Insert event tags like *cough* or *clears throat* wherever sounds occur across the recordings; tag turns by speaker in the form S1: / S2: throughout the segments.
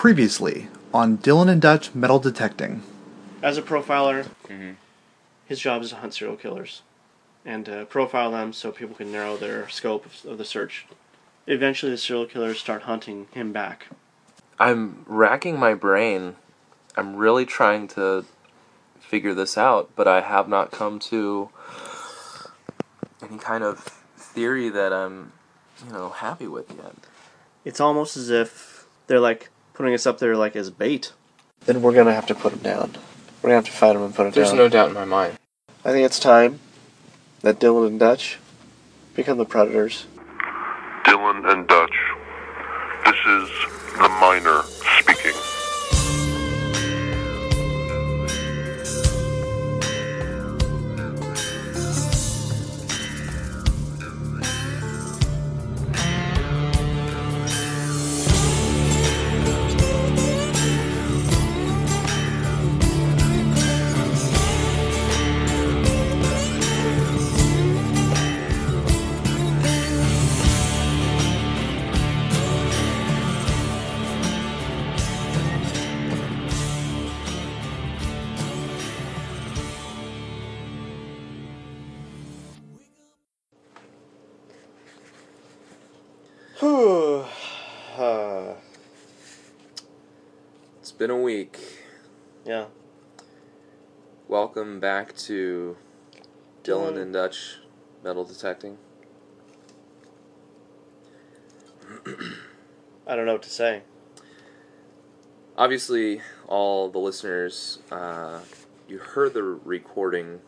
S1: Previously on Dylan and Dutch Metal Detecting.
S2: As a profiler,
S3: Mhm.
S2: his job is to hunt serial killers and to profile them so people can narrow their scope of, of the search. Eventually, the serial killers start hunting him back.
S3: I'm racking my brain. I'm really trying to figure this out, but I have not come to any kind of theory that I'm, you know, happy with yet.
S2: It's almost as if they're like putting us up there like as bait.
S4: Then we're gonna have to put him down. We're gonna have to fight him and put him down.
S3: There's
S4: down.
S3: no doubt in my mind.
S4: I think it's time that Dylan and Dutch become the predators.
S5: Dylan and Dutch. This is the miner
S3: been a week.
S2: yeah.
S3: Welcome back to Dylan
S2: Dylan.
S3: and Dutch Metal Detecting.
S2: I don't know what to say.
S3: Obviously, all the listeners, uh, you heard the recording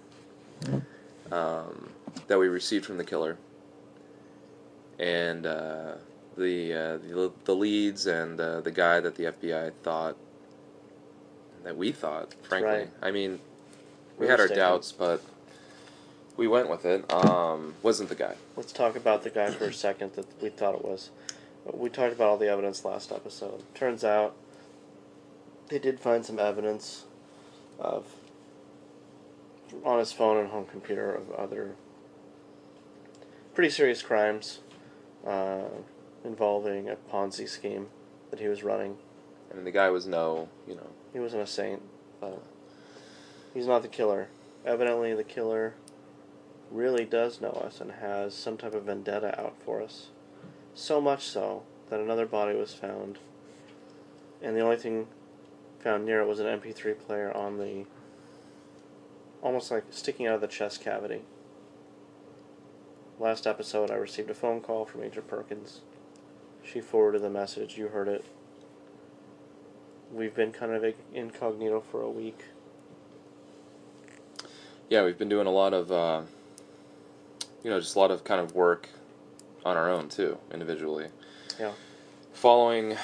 S3: um, that we received from the killer, and uh, the, uh, the the leads and uh, the guy that the FBI thought that we thought. Frankly,
S2: right.
S3: I mean,
S2: We
S3: we had our doubts, but we went with it. Um, wasn't the guy?
S2: Let's talk about the guy for a second that we thought it was. We talked about all the evidence last episode. Turns out they did find some evidence of on his phone and home computer of other pretty serious crimes uh, involving a Ponzi scheme that he was running.
S3: I mean, the guy was no, you know,
S2: He wasn't a saint, but he's not the killer. Evidently, the killer really does know us and has some type of vendetta out for us. So much so that another body was found, and the only thing found near it was an MP3 player on the almost like sticking out of the chest cavity. Last episode, I received a phone call from Agent Perkins. She forwarded the message. You heard it. We've been kind of incognito for a week.
S3: yeah, we've been doing a lot of, uh, you know, just a lot of kind of work on our own too, individually.
S2: Yeah.
S3: Following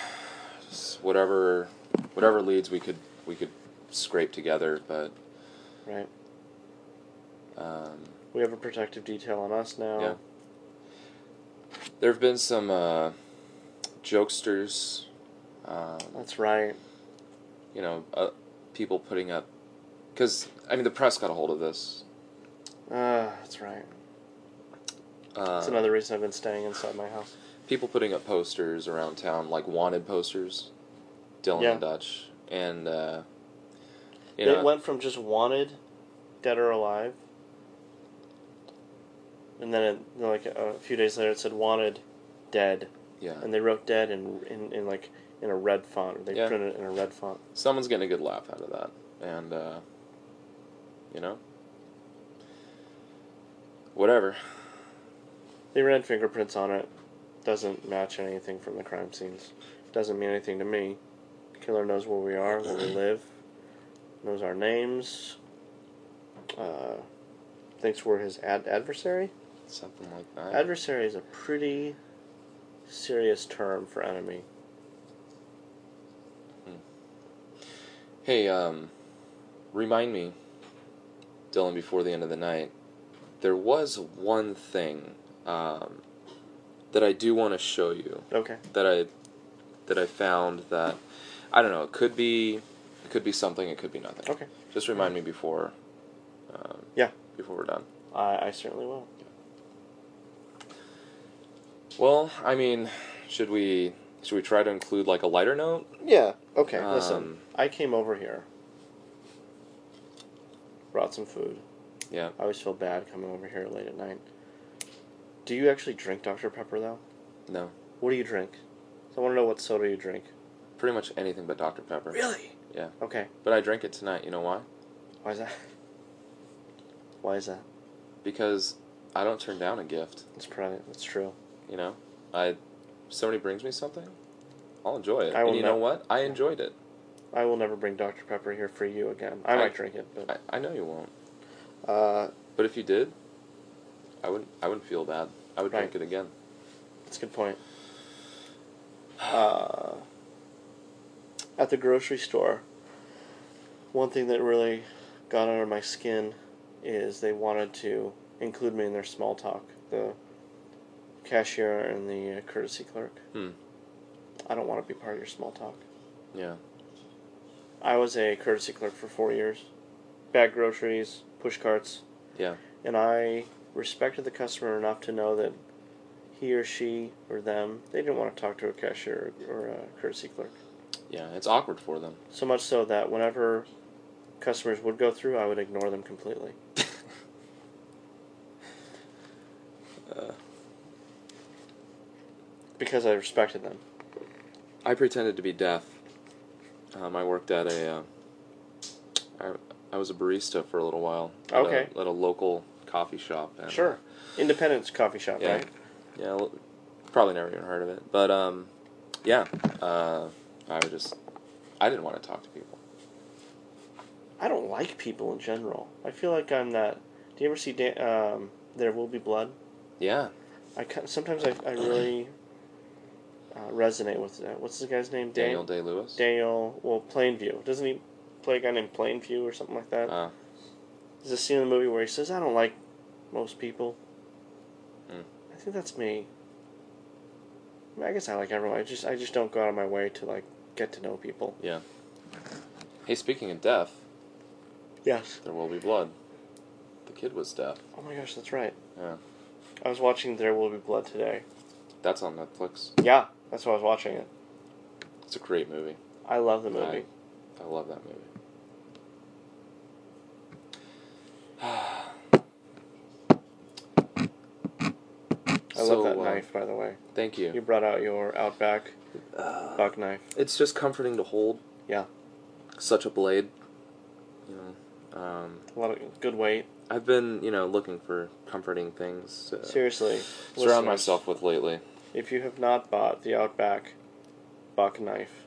S3: just whatever whatever leads we could we could scrape together, but
S2: Right.
S3: um,
S2: We have a protective detail on us now.
S3: Yeah. there have been some uh, jokesters, um,
S2: That's right.
S3: You know, uh, people putting up because I mean the press got a hold of this.
S2: Ah, that's right.
S3: Uh,
S2: That's another reason I've been staying inside my house.
S3: people putting up posters around town, like wanted posters, Dylan
S2: Yeah.
S3: and Dutch, and uh, you
S2: it
S3: know,
S2: went from just wanted, dead or alive, and then it, you know, like a few days later it said wanted, dead,
S3: yeah,
S2: and they wrote dead in in, in like in a red font. or They
S3: Yeah.
S2: printed it in a red font.
S3: someone's getting a good laugh out of that, and uh, you know, whatever.
S2: They ran fingerprints on it. Doesn't match anything from the crime scenes. Doesn't mean anything to me. Killer knows where we are, where we *clears throat* live. Knows our names. Uh, thinks we're his ad- adversary.
S3: Something like that.
S2: Adversary is a pretty serious term for enemy.
S3: Hey, um, remind me, Dylan, before the end of the night. There was one thing um, that I do want to show you.
S2: Okay.
S3: that I that I found that I don't know. It could be it could be something. It could be nothing.
S2: Okay.
S3: Just remind me before. Um,
S2: Yeah.
S3: Before we're done.
S2: I, I certainly will.
S3: Well, I mean, should we Should we try to include like a lighter note?
S2: Yeah. Okay. listen,
S3: Um,
S2: I came over here, brought some food.
S3: Yeah.
S2: I always feel bad coming over here late at night. Do you actually drink Dr Pepper though?
S3: No.
S2: What do you drink? I want to know what soda you drink.
S3: Pretty much anything but Dr. Pepper.
S2: Really?
S3: Yeah.
S2: Okay.
S3: But I drank it tonight. You know why?
S2: Why is that? Why is that?
S3: Because I don't turn down a gift.
S2: It's probably it's true.
S3: You know, I somebody brings me something, I'll enjoy it.
S2: I will
S3: and you know what? I enjoyed it.
S2: I will never bring Dr Pepper here for you again. I
S3: I-
S2: might drink it, but
S3: I, I know you won't.
S2: uh,
S3: But if you did, I wouldn't. I wouldn't feel bad. I would
S2: Right.
S3: drink it again.
S2: that's a good point. Uh, at the grocery store, one thing that really got under my skin is they wanted to include me in their small talk. The cashier and the uh, courtesy clerk.
S3: Hmm.
S2: I don't want to be part of your small talk.
S3: Yeah.
S2: I was a courtesy clerk for four years. Bag groceries, push carts.
S3: Yeah.
S2: And I respected the customer enough to know that he or she or them, they didn't want to talk to a cashier or a courtesy clerk.
S3: Yeah. It's awkward for them.
S2: So much so that whenever customers would go through, I would ignore them completely.
S3: Uh, *laughs*
S2: Because I respected them.
S3: I pretended to be deaf. Um, I worked at a. Uh, I, I was a barista for a little while. At
S2: Okay.
S3: A, at a local coffee shop. And,
S2: Sure. Independence coffee shop,
S3: Yeah.
S2: right?
S3: Yeah. Probably never even heard of it, but um, yeah. Uh, I would just. I didn't want to talk to people.
S2: I don't like people in general. I feel like I'm that. Do you ever see Dan, um, There Will Be Blood?
S3: Yeah.
S2: I sometimes I, I really uh, resonate with that. What's the guy's name? Dan-
S3: Daniel Day Lewis.
S2: Daniel. Well, Plainview. Doesn't he play a guy named Plainview or something like that?
S3: Uh,
S2: There's a scene in the movie where he says, "I don't like most people."
S3: Hmm.
S2: I think that's me. I, mean, I guess I like everyone. I just I just don't go out of my way to like get to know people.
S3: yeah. Hey, speaking of deaf,
S2: Yes.
S3: there will be blood. The kid was deaf.
S2: Oh my gosh, that's right.
S3: Yeah.
S2: I was watching There Will Be Blood today.
S3: That's on Netflix.
S2: Yeah, that's why I was watching it.
S3: It's a great movie.
S2: I love the movie.
S3: I love that movie. *sighs*
S2: I love that knife, by the way.
S3: Thank you.
S2: You brought out your Outback buck knife.
S3: It's just comforting to hold.
S2: Yeah.
S3: Such a blade. You know, um,
S2: A lot of good weight.
S3: I've been, you know, looking for comforting things to
S2: Seriously,
S3: surround
S2: listeners,
S3: myself with lately.
S2: If you have not bought the Outback buck knife,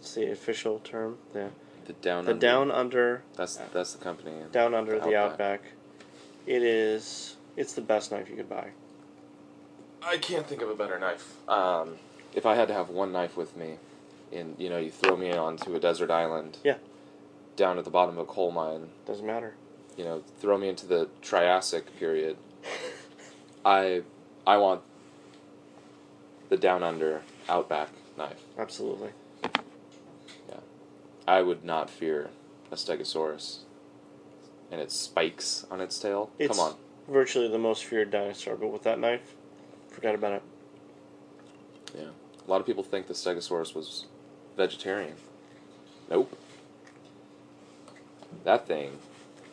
S2: it's the official term. The
S3: The down.
S2: the
S3: under.
S2: down under
S3: That's that's the company.
S2: down under
S3: The
S2: the
S3: Outback.
S2: Outback. It is. It's the best knife you could buy.
S3: I can't think of a better knife. Um, if I had to have one knife with me, and you know, you throw me onto a desert island.
S2: Yeah.
S3: Down at the bottom of a coal mine,
S2: Doesn't matter.
S3: you know, throw me into the Triassic period. *laughs* I, I want the down under outback knife.
S2: Absolutely. Yeah.
S3: I would not fear a Stegosaurus, and its spikes on its tail.
S2: It's
S3: Come on,
S2: virtually the most feared dinosaur, but with that knife, forget about it.
S3: yeah. A lot of people think the Stegosaurus was vegetarian. Nope. That thing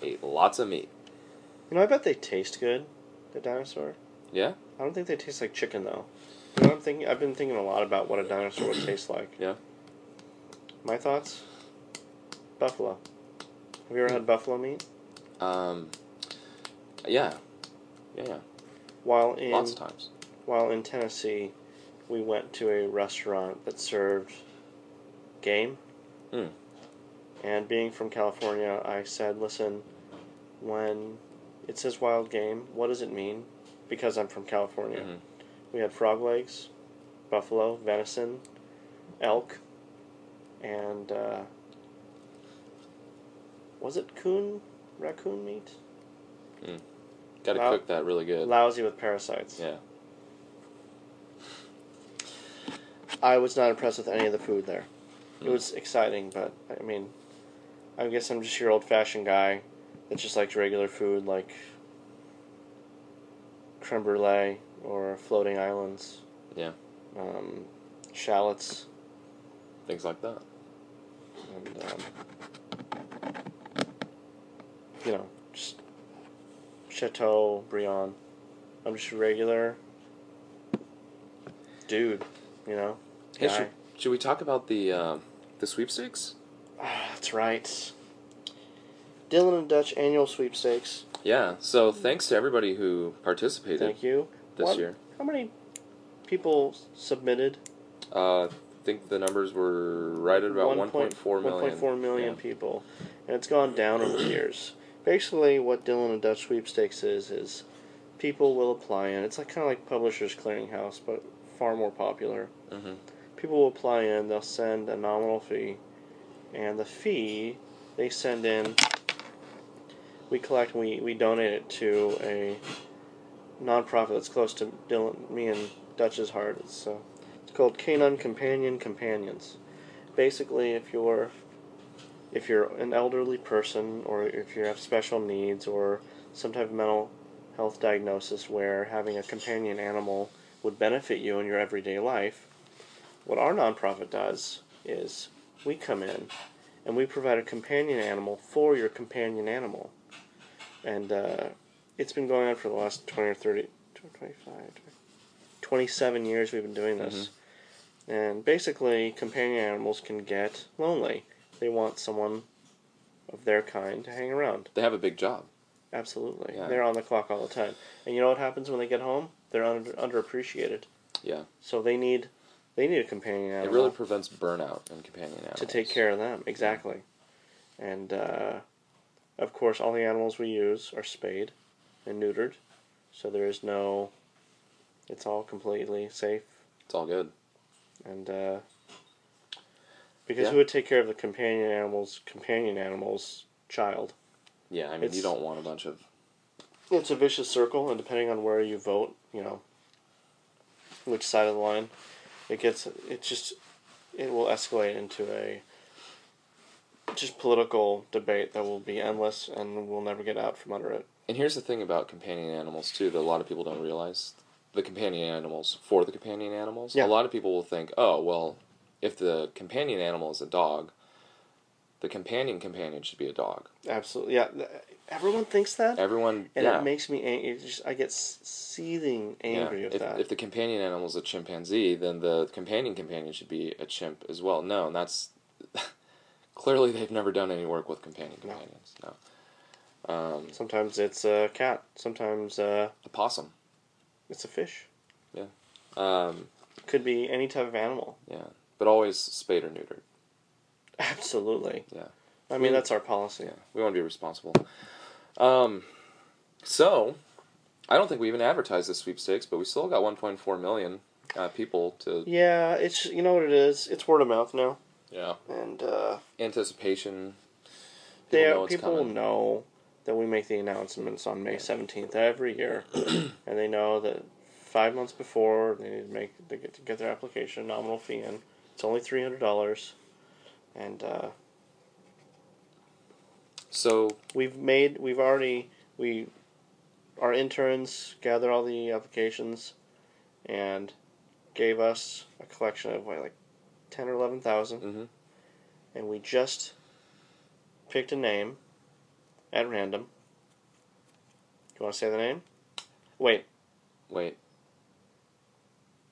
S3: ate lots of meat.
S2: You know, I bet they taste good. The dinosaur.
S3: Yeah.
S2: I don't think they taste like chicken though. You know, I'm thinking. I've been thinking a lot about what a dinosaur would taste like.
S3: Yeah.
S2: My thoughts. Buffalo. Have you ever had buffalo meat?
S3: Um. Yeah. Yeah. yeah.
S2: While in
S3: Lots of times.
S2: while in Tennessee, we went to a restaurant that served game.
S3: Hmm.
S2: And being from California, I said, "Listen, when it says wild game, what does it mean?" Because I'm from California.
S3: Mhm.
S2: We had frog legs, buffalo, venison, elk, and uh, was it coon, raccoon meat?
S3: Got to
S2: Lou-
S3: cook that really good.
S2: Lousy with parasites.
S3: Yeah.
S2: I was not impressed with any of the food there. It
S3: Hmm.
S2: was exciting, but I mean, I guess I'm just your old fashioned guy that just likes regular food like creme brulee or floating islands.
S3: Yeah.
S2: Um, shallots,
S3: Things like that.
S2: and um, you know, just Chateau Briand. I'm just a regular dude, you know.
S3: Hey, should, should we talk about the uh, the sweepstakes?
S2: Ah, that's right. Dylan and Dutch annual sweepstakes.
S3: Yeah. So thanks to everybody who participated
S2: Thank you.
S3: This
S2: What-
S3: year.
S2: How many people submitted?
S3: Uh, I think the numbers were right at about 1.4 million.
S2: 1.4 million
S3: Yeah.
S2: people, and it's gone down over the years. Basically, what Dylan and Dutch sweepstakes is is people will apply in. It's like kind of like Publishers Clearinghouse, but far more popular.
S3: Mhm.
S2: People will apply in. They'll send a nominal fee, and the fee they send in, we collect. We we donate it to a nonprofit that's close to Dylan, me and Dutch's heart. It's uh, it's called Canine Companion Companions. Basically, if you're if you're an elderly person or if you have special needs or some type of mental health diagnosis where having a companion animal would benefit you in your everyday life, what our nonprofit does is we come in and we provide a companion animal for your companion animal. And uh, it's been going on for the last 20 or 30, 25, 27 years we've been doing this. And basically, companion animals can get lonely. They want someone of their kind to hang around.
S3: They have a big job.
S2: Absolutely.
S3: Yeah.
S2: They're on the clock all the time. And you know what happens when they get home? They're under, underappreciated.
S3: Yeah.
S2: So they need they need a companion animal.
S3: It really prevents burnout in companion animals.
S2: to take care of them. Exactly. And uh, of course, all the animals we use are spayed and neutered, so there is no. It's all completely safe
S3: It's all good.
S2: and uh, because
S3: Yeah.
S2: who would take care of the companion animals? Companion animals child.
S3: Yeah, I mean, you don't want a bunch of.
S2: It's a vicious circle, and depending on where you vote, you know, which side of the line, it gets. It just it will escalate into a just political debate that will be endless, and we'll never get out from under it.
S3: And here's the thing about companion animals too that a lot of people don't realize: the companion animals for the companion animals.
S2: Yeah.
S3: A lot of people will think, oh well, if the companion animal is a dog, the companion companion should be a dog.
S2: Absolutely, yeah. Everyone thinks that,
S3: Everyone,
S2: and
S3: yeah,
S2: it makes me angry. Just I get seething angry
S3: yeah. If,
S2: that.
S3: if the companion animal is a chimpanzee, then the companion companion should be a chimp as well. No, and that's *laughs* clearly they've never done any work with companion
S2: No.
S3: companions. No, um,
S2: sometimes it's a cat. Sometimes uh,
S3: the possum.
S2: it's a fish. Yeah.
S3: Um,
S2: Could be any type of animal.
S3: yeah, but always spayed or neutered.
S2: Absolutely.
S3: Yeah.
S2: I mean,
S3: Mm.
S2: that's our policy.
S3: Yeah, we want to be responsible. Um, so I don't think we even advertised the sweepstakes, but we still got 1.4 million uh, people to
S2: Yeah, it's you know what it is. It's word of mouth now,
S3: yeah
S2: and uh,
S3: anticipation.
S2: they
S3: know it's
S2: people
S3: coming.
S2: know that we make the announcements on May seventeenth every year, *clears throat* and they know that five months before they need to make they get to get their application nominal fee in. It's only three hundred dollars, and uh,
S3: So
S2: we've made we've already we our interns gather all the applications, and gave us a collection of what, like ten or eleven thousand.
S3: mhm.
S2: and we just picked a name at random. You want to say the name? Wait,
S3: wait,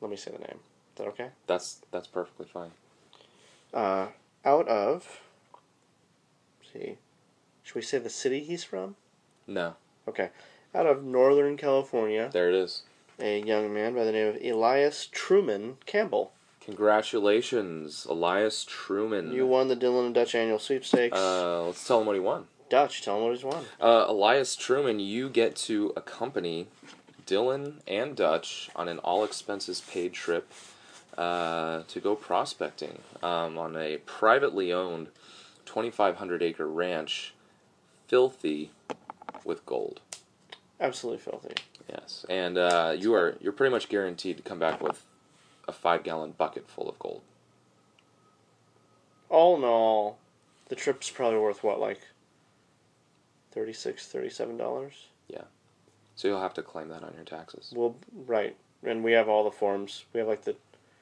S2: let me say the name. Is that okay?
S3: that's that's perfectly fine.
S2: Uh, out of. let's see, should we say the city he's from?
S3: No,
S2: Okay, out of Northern California,
S3: there it is.
S2: a young man by the name of Elias Truman Campbell.
S3: Congratulations, Elias Truman.
S2: You won the Dylan and Dutch annual sweepstakes.
S3: uh, let's tell him what he won.
S2: Dutch, tell him what he's won.
S3: Uh, Elias Truman, you get to accompany Dylan and Dutch on an all expenses paid trip uh, to go prospecting um, on a privately owned 2,500 acre ranch, filthy with gold.
S2: Absolutely filthy.
S3: Yes, and uh, you are you're pretty much guaranteed to come back with a five gallon bucket full of gold.
S2: all in all, the trip's probably worth what, like 36 $37? Yeah.
S3: So you'll have to claim that on your taxes.
S2: Well, right. And we have all the forms. We have like the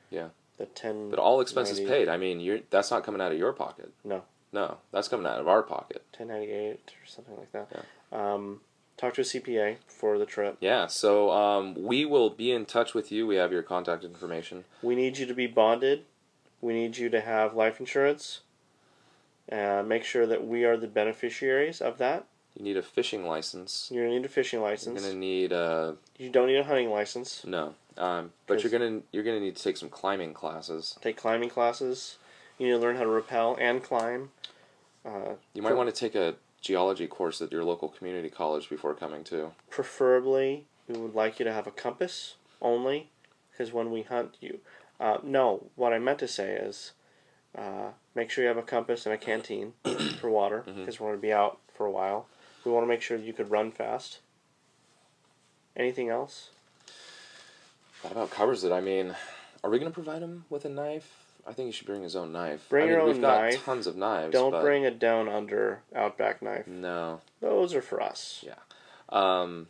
S3: Yeah.
S2: The ten.
S3: But all expenses
S2: 90
S3: paid. I mean, you're that's not coming out of your pocket.
S2: No.
S3: No, that's coming out of our pocket.
S2: Ten ninety eight or something like that. Yeah. Um, talk to a CPA for the trip.
S3: Yeah. So um, we will be in touch with you. We have your contact information.
S2: We need you to be bonded. We need you to have life insurance. Uh, make sure that we are the beneficiaries of that.
S3: You need a fishing license.
S2: You're gonna need a fishing license.
S3: You're gonna need uh
S2: You don't need a hunting license.
S3: no, um, but you're gonna you're gonna need to take some climbing classes.
S2: Take climbing classes. You need to learn how to rappel and climb. Uh,
S3: You might want to take a geology course at your local community college before coming too.
S2: preferably, we would like you to have a compass only, because when we hunt you, uh, no. What I meant to say is, uh, make sure you have a compass and a canteen *coughs* for water, because we're going to be out for a while. We want to make sure you could run fast. Anything else?
S3: That about covers it. I mean, are we gonna provide him with a knife? I think he should bring his own knife.
S2: Bring
S3: I mean,
S2: your own
S3: we've got
S2: knife.
S3: tons of knives.
S2: Don't
S3: but
S2: bring a down under outback knife.
S3: No.
S2: Those are for us.
S3: Yeah. Um,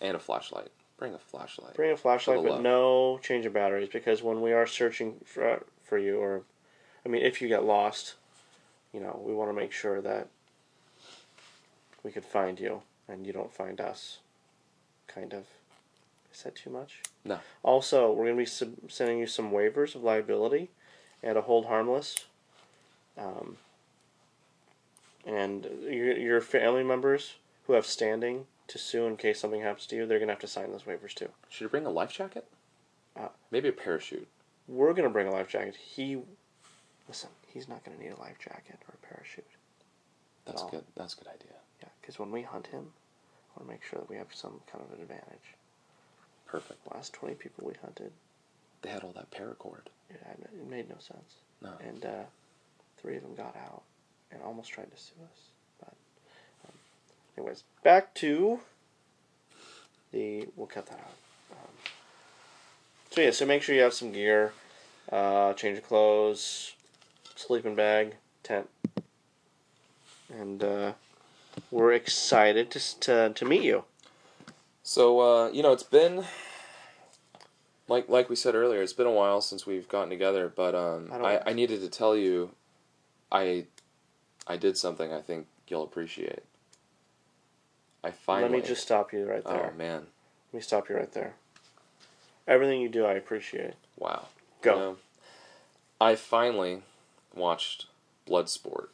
S3: and a flashlight. Bring a flashlight.
S2: Bring a flashlight, but
S3: love.
S2: no change of batteries because when we are searching for for you, or I mean, if you get lost, you know, we want to make sure that we could find you and you don't find us. Kind of. Is that too much?
S3: No.
S2: Also, we're going to be sub- sending you some waivers of liability and a hold harmless. Um, and your, your family members who have standing to sue in case something happens to you, they're going to have to sign those waivers too.
S3: Should you bring a life jacket?
S2: Uh,
S3: Maybe a parachute.
S2: We're going to bring a life jacket. He, listen, he's not going to need a life jacket or a parachute.
S3: That's good. That's a good idea.
S2: Because when we hunt him, I want to make sure that we have some kind of an advantage.
S3: Perfect.
S2: The last 20 people we hunted,
S3: They had all that paracord.
S2: it, had, it made no sense.
S3: No.
S2: And uh, three of them got out and almost tried to sue us. But, um, anyways, back to the. We'll cut that out. Um, so, yeah, so make sure you have some gear, uh, change of clothes, sleeping bag, tent. And uh, we're excited to, to, to meet you.
S3: So uh, you know, it's been like like we said earlier. It's been a while since we've gotten together, but um,
S2: I
S3: I, I needed to tell you, I I did something I think you'll appreciate. I finally.
S2: Let me just stop you right there.
S3: Oh man!
S2: Let me stop you right there. Everything you do, I appreciate.
S3: Wow.
S2: Go.
S3: You know, I finally watched Bloodsport.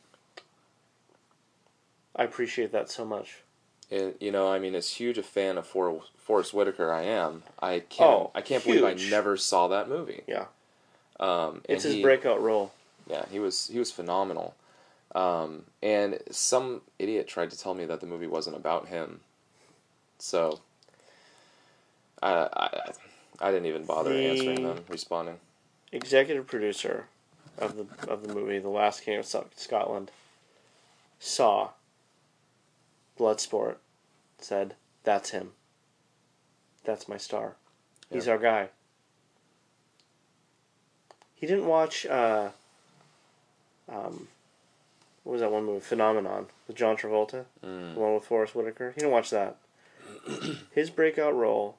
S2: I appreciate that so much.
S3: It, you know, I mean, as huge a fan of For, Forest Whitaker I am, I can't.
S2: Oh,
S3: I can't believe I never saw that movie.
S2: Yeah.
S3: Um,
S2: It's his
S3: he-
S2: breakout role.
S3: Yeah, he was he was phenomenal. Um, and some idiot tried to tell me that the movie wasn't about him. So I I, I didn't even bother
S2: The-
S3: answering them, responding.
S2: Executive producer of the of the movie, The Last King of Scotland, saw Bloodsport, said, "That's him. That's my star. He's
S3: Yeah.
S2: our guy." He didn't watch. Uh, um, what was that one movie? Phenomenon with John Travolta,
S3: Mm.
S2: the one with Forest Whitaker. He didn't watch that. *clears throat* His breakout role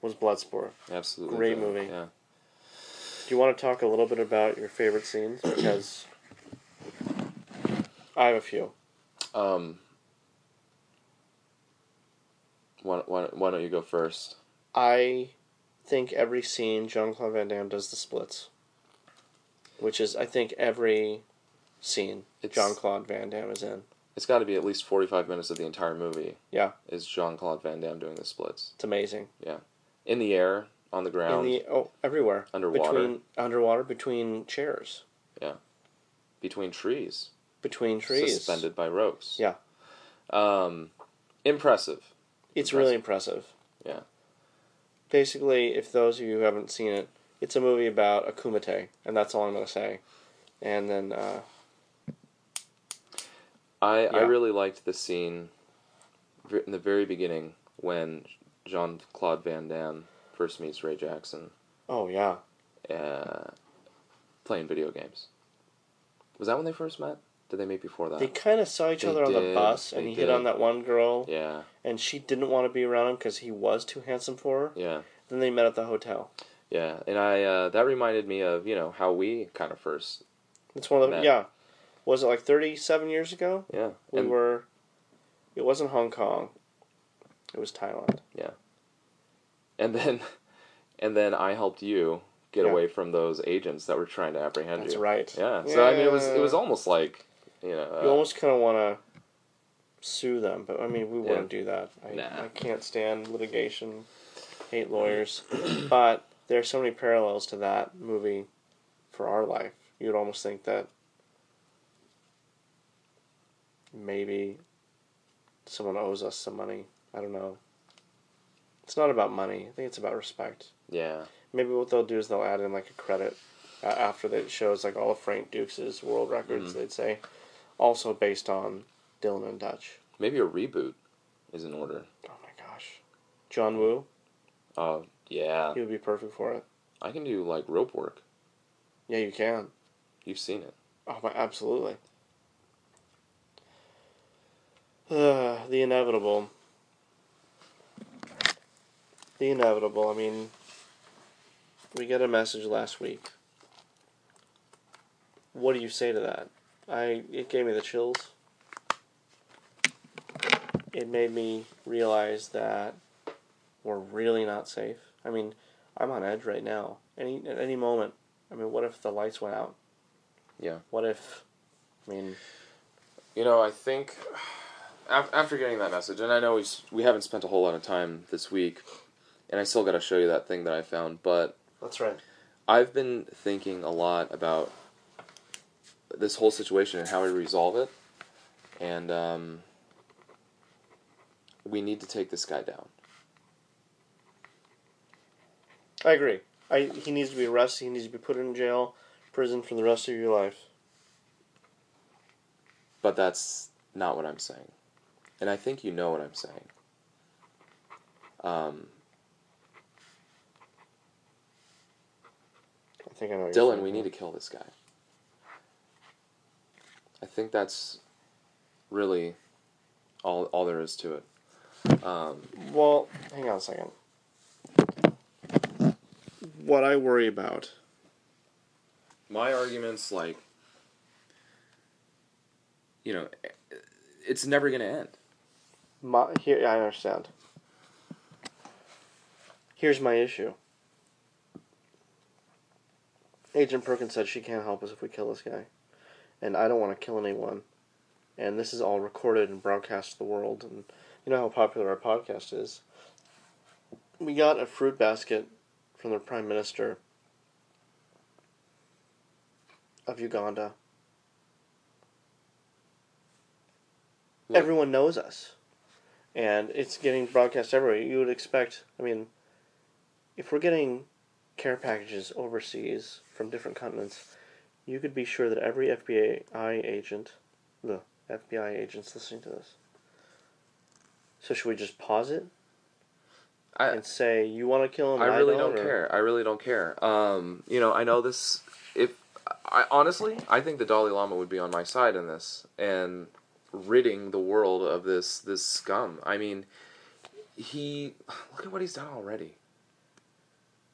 S2: was Bloodsport.
S3: Absolutely.
S2: Great
S3: do.
S2: movie.
S3: Yeah.
S2: Do you want to talk a little bit about your favorite scenes? Because I have a few.
S3: Um. Why, why, why don't you go first?
S2: I think every scene Jean Claude Van Damme does the splits, which is I think every scene
S3: It's-
S2: Jean Claude Van Damme is in.
S3: It's got to be at least forty-five minutes of the entire movie.
S2: Yeah.
S3: Is Jean Claude Van Damme doing the splits
S2: It's amazing. Yeah.
S3: In the air, on the
S2: In
S3: ground,
S2: the oh everywhere
S3: Underwater.
S2: between underwater between chairs Yeah.
S3: between trees,
S2: between trees.
S3: suspended by ropes?
S2: Yeah.
S3: Um, impressive.
S2: It's really impressive.
S3: Yeah.
S2: Basically, if those of you who haven't seen it, it's a movie about a kumite, and that's all I'm going to say. And then, uh,
S3: I, I
S2: Yeah.
S3: really liked the scene v- in the very beginning when Jean Claude Van Damme first meets Ray Jackson
S2: oh yeah,
S3: uh, playing video games. Was that when they first met? Did they meet before that?
S2: they kind of saw each
S3: They
S2: other on the bus, and he hit on that one girl,
S3: yeah,
S2: and she didn't want to be around him because he was too handsome for her.
S3: yeah.
S2: Then they met at the hotel.
S3: Yeah, and I uh, that reminded me of you know how we kind of first
S2: It's one of the
S3: Met.
S2: yeah. Was it like thirty seven years ago?
S3: yeah
S2: We
S3: and
S2: were. It wasn't Hong Kong. It was Thailand. Yeah.
S3: And then *laughs* and then I helped you get
S2: Yeah.
S3: away from those agents that were trying to apprehend
S2: That's
S3: you.
S2: right.
S3: Yeah. So I mean, it was it was almost like you know.
S2: You almost kind of want to sue them, but I mean, we
S3: Yeah.
S2: wouldn't do that. I,
S3: Nah.
S2: I can't stand litigation, hate lawyers. but there are so many parallels to that movie for our life. You'd almost think that maybe someone owes us some money. I don't know. It's not about money. I think it's about respect.
S3: yeah.
S2: Maybe what they'll do is they'll add in like a credit uh, after that shows like all of Frank Dux' world records.
S3: Mhm.
S2: They'd say also based on Dylan and Dutch.
S3: Maybe a reboot is in order.
S2: Oh my gosh, John Woo,
S3: Uh, yeah.
S2: he would be perfect for it.
S3: I can do like rope work.
S2: Yeah, you can.
S3: You've seen it.
S2: Oh my, absolutely. Uh, the inevitable. The inevitable. I mean, we got a message last week. What do you say to that? I it gave me the chills. It made me realize that we're really not safe. I mean, I'm on edge right now. Any at any moment. I mean, what if the lights went out?
S3: Yeah.
S2: What if? I mean,
S3: You know, I think af- after getting that message, and I know we s- we haven't spent a whole lot of time this week, and I still got to show you that thing that I found, but
S2: that's right.
S3: I've been thinking a lot about this whole situation and how we resolve it, and um, we need to take this guy down.
S2: I agree. I he needs to be arrested. He needs to be put in jail, prison for the rest of your life.
S3: But that's not what I'm saying, and I think you know what I'm saying. Um,
S2: I think I know. What
S3: Dylan, we need to kill this guy. I think that's really all all there is to it. Um,
S2: Well, hang on a second. What I worry about.
S3: my arguments, like, you know, it's never going to end.
S2: My, here, I understand. Here's my issue. Agent Perkins said she can't help us if we kill this guy, and I don't want to kill anyone. And this is all recorded and broadcast to the world, and you know how popular our podcast is. We got a fruit basket from the Prime Minister of Uganda.
S3: Look.
S2: Everyone knows us and it's getting broadcast everywhere. You would expect, I mean, if we're getting care packages overseas from different continents, you could be sure that every FBI agent, the FBI agent's listening to this. So should we just pause it
S3: I,
S2: and say you want to kill him?
S3: I really don't
S2: or-
S3: care. I really don't care. Um, you know, I know this. If I honestly, I think the Dalai Lama would be on my side in this and ridding the world of this this scum. I mean, he look at what he's done already,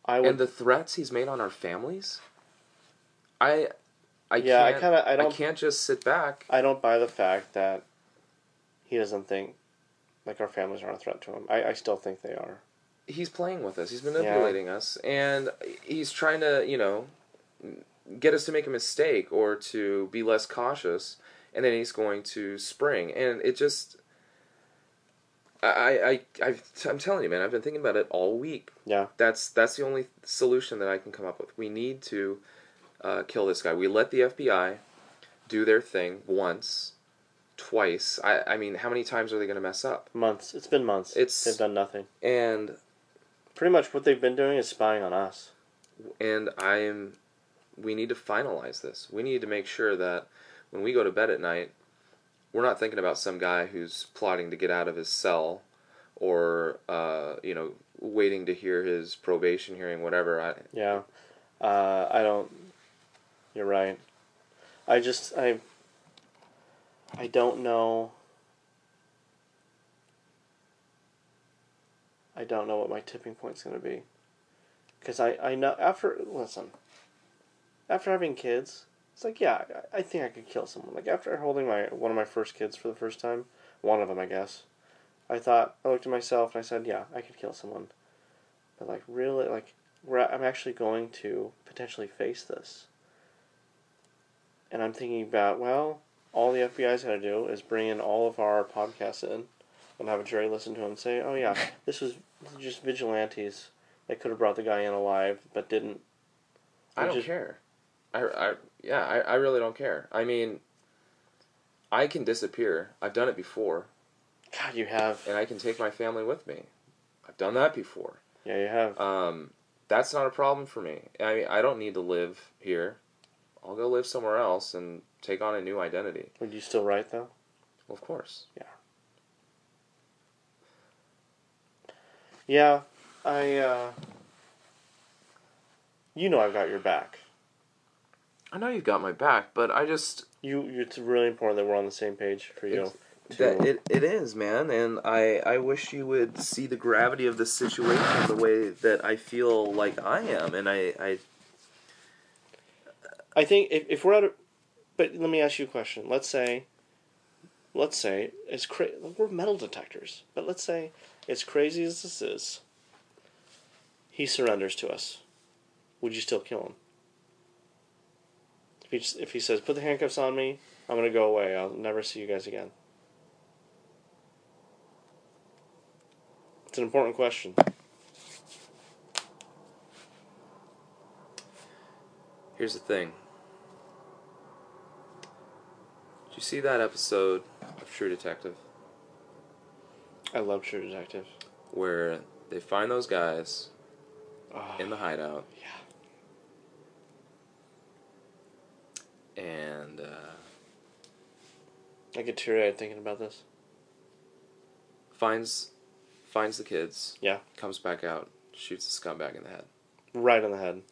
S2: I would.
S3: and the threats he's made on our families. I, I
S2: yeah, I
S3: can't.
S2: kind of. I
S3: I
S2: don't.
S3: can't just sit back.
S2: I don't buy the fact that he doesn't think like our families aren't a threat to him. I, I still think they are.
S3: he's playing with us. He's manipulating us, and he's trying to, you know, get us to make a mistake or to be less cautious, and then he's going to spring, and it just. I, I, I, I'm telling you, man. I've been thinking about it all week.
S2: Yeah.
S3: That's that's the only solution that I can come up with. We need to uh, kill this guy. We let the FBI do their thing once, twice. I, I mean, how many times are they going to mess up?
S2: Months. It's been months.
S3: It's-
S2: they've done nothing.
S3: And
S2: Pretty much what they've been doing is spying on us.
S3: and I'm we need to finalize this. We need to make sure that when we go to bed at night, we're not thinking about some guy who's plotting to get out of his cell or uh, you know, waiting to hear his probation hearing whatever. I
S2: Yeah. Uh, I don't. You're right. I just I. I don't know. I don't know what my tipping point's going to be. because I I know after listen. After having kids, it's like yeah, I, I think I could kill someone. Like after holding my one of my first kids for the first time, one of them I guess. I thought I looked at myself and I said, yeah, I could kill someone. But like really, like we're, I'm actually going to potentially face this. And I'm thinking about well, all the FBI's got to do is bring in all of our podcasts in, and have a jury listen to them and say, oh yeah, *laughs* this was just vigilantes that could have brought the guy in alive but didn't.
S3: I don't
S2: Just-
S3: care. I, I yeah, I, I really don't care. I mean, I can disappear. I've done it before,
S2: God, you have.
S3: and I can take my family with me. I've done that before.
S2: Yeah, you have.
S3: Um, that's not a problem for me. I mean, I don't need to live here. I'll go live somewhere else and take on a new identity.
S2: Would you still write though?
S3: Of course.
S2: Yeah, Yeah, I. uh... You know I've got your back.
S3: I know you've got my back, but I just
S2: You, it's really important that we're on the same page for you. To-
S3: that it, it is, man, and I I wish you would see the gravity of the situation the way that I feel like I am, and I I
S2: I think if, if we're at a, but let me ask you a question. Let's say, let's say it's cra- we're metal detectors, but let's say as crazy as this is, he surrenders to us. Would you still kill him? If he if he says, "Put the handcuffs on me," I'm gonna go away. I'll never see you guys again. It's an important question.
S3: Here's the thing. Did you see that episode of True Detective
S2: I love True Detective.
S3: where they find those guys
S2: Oh,
S3: in the hideout
S2: yeah.
S3: and uh,
S2: I get teary eyed thinking about this.
S3: finds finds the kids,
S2: Yeah.
S3: comes back out, shoots the scumbag in the head.
S2: Right on the head.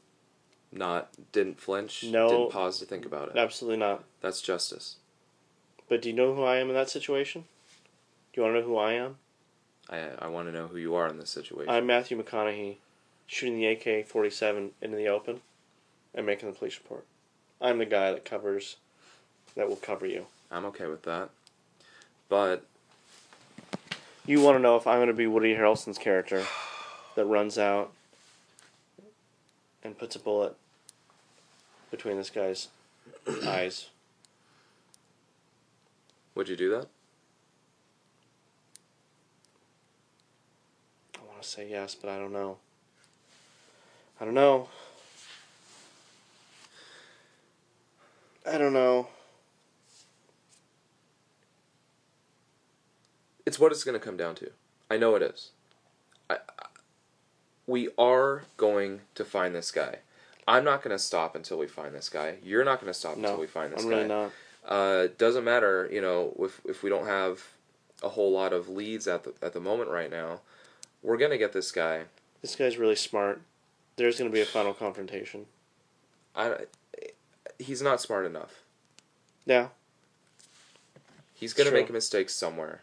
S3: Not didn't flinch,
S2: No.
S3: didn't pause to think about it.
S2: Absolutely not.
S3: That's justice.
S2: But do you know who I am in that situation? Do you want to know who I am?
S3: I I want to know who you are in this situation.
S2: I'm Matthew McConaughey, shooting the AK 47 into the open and making the police report. I'm the guy that covers, that will cover you.
S3: I'm okay with that. But
S2: You want to know if I'm going to be Woody Harrelson's character that runs out and puts a bullet between this guy's *clears throat* eyes.
S3: Would you do that?
S2: I want to say yes, but I don't know. I don't know. I don't know.
S3: It's what it's going to come down to. I know it is. I, I, we are going to find this guy. I'm not going to stop until we find this guy. You're not going to stop
S2: No,
S3: until we find this
S2: I'm
S3: guy.
S2: really not.
S3: Uh, doesn't matter, you know, if if we don't have a whole lot of leads at the at the moment right now, we're gonna get this guy.
S2: This guy's really smart. There's going to be a final confrontation.
S3: I, he's not smart enough.
S2: Yeah,
S3: He's gonna
S2: True.
S3: make a mistake somewhere.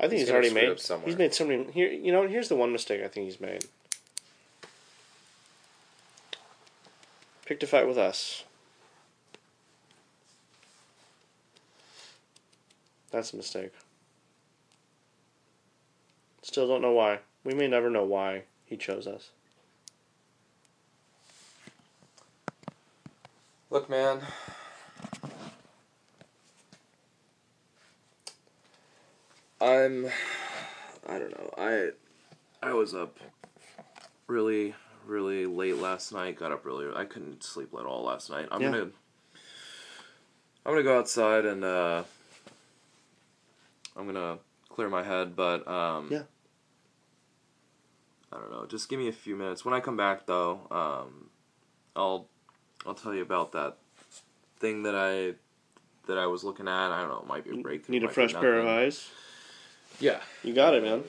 S2: I think
S3: He's
S2: he's, already made.
S3: somewhere.
S2: He's made so many. Here, you know, here's the one mistake I think he's made. Picked a fight with us. That's a mistake. Still don't know why. We may never know why he chose us.
S3: Look, man. I'm. I don't know. I. I was up really, really late last night. Got up really. I couldn't sleep at all last night. I'm
S2: Yeah.
S3: gonna. I'm gonna go outside and. uh I'm gonna clear my head, but um.
S2: Yeah.
S3: I don't know. Just give me a few minutes. When I come back, though, um, I'll I'll tell you about that thing that I that I was looking at. I don't know. It might be a breakthrough.
S2: Need a fresh pair of eyes?
S3: Yeah.
S2: You got it, man.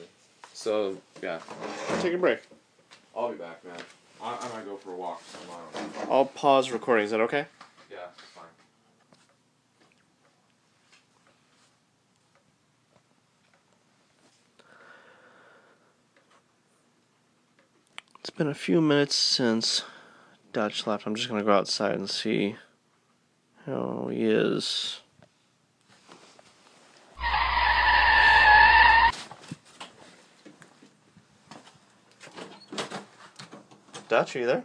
S3: So yeah,
S2: Take a break.
S3: I'll be back, man. I, I might go for a walk. Tomorrow.
S2: I'll pause recording. Is that okay?
S3: Yeah, it's fine.
S2: It's
S6: been a few minutes since Dutch left. I'm just gonna go outside and see how he is. Dutch, are you there?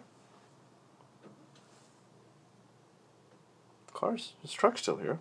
S6: Cars, his truck's still here.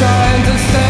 S7: Thank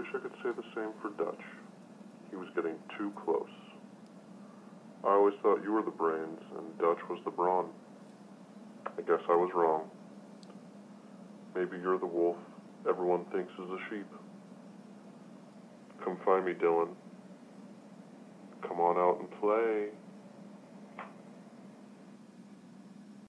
S5: wish I could say the same for Dutch. He was getting too close. I always thought you were the brains and Dutch was the brawn. I guess I was wrong. Maybe you're the wolf everyone thinks is a sheep. Come find me, Dylan. Come on out and play.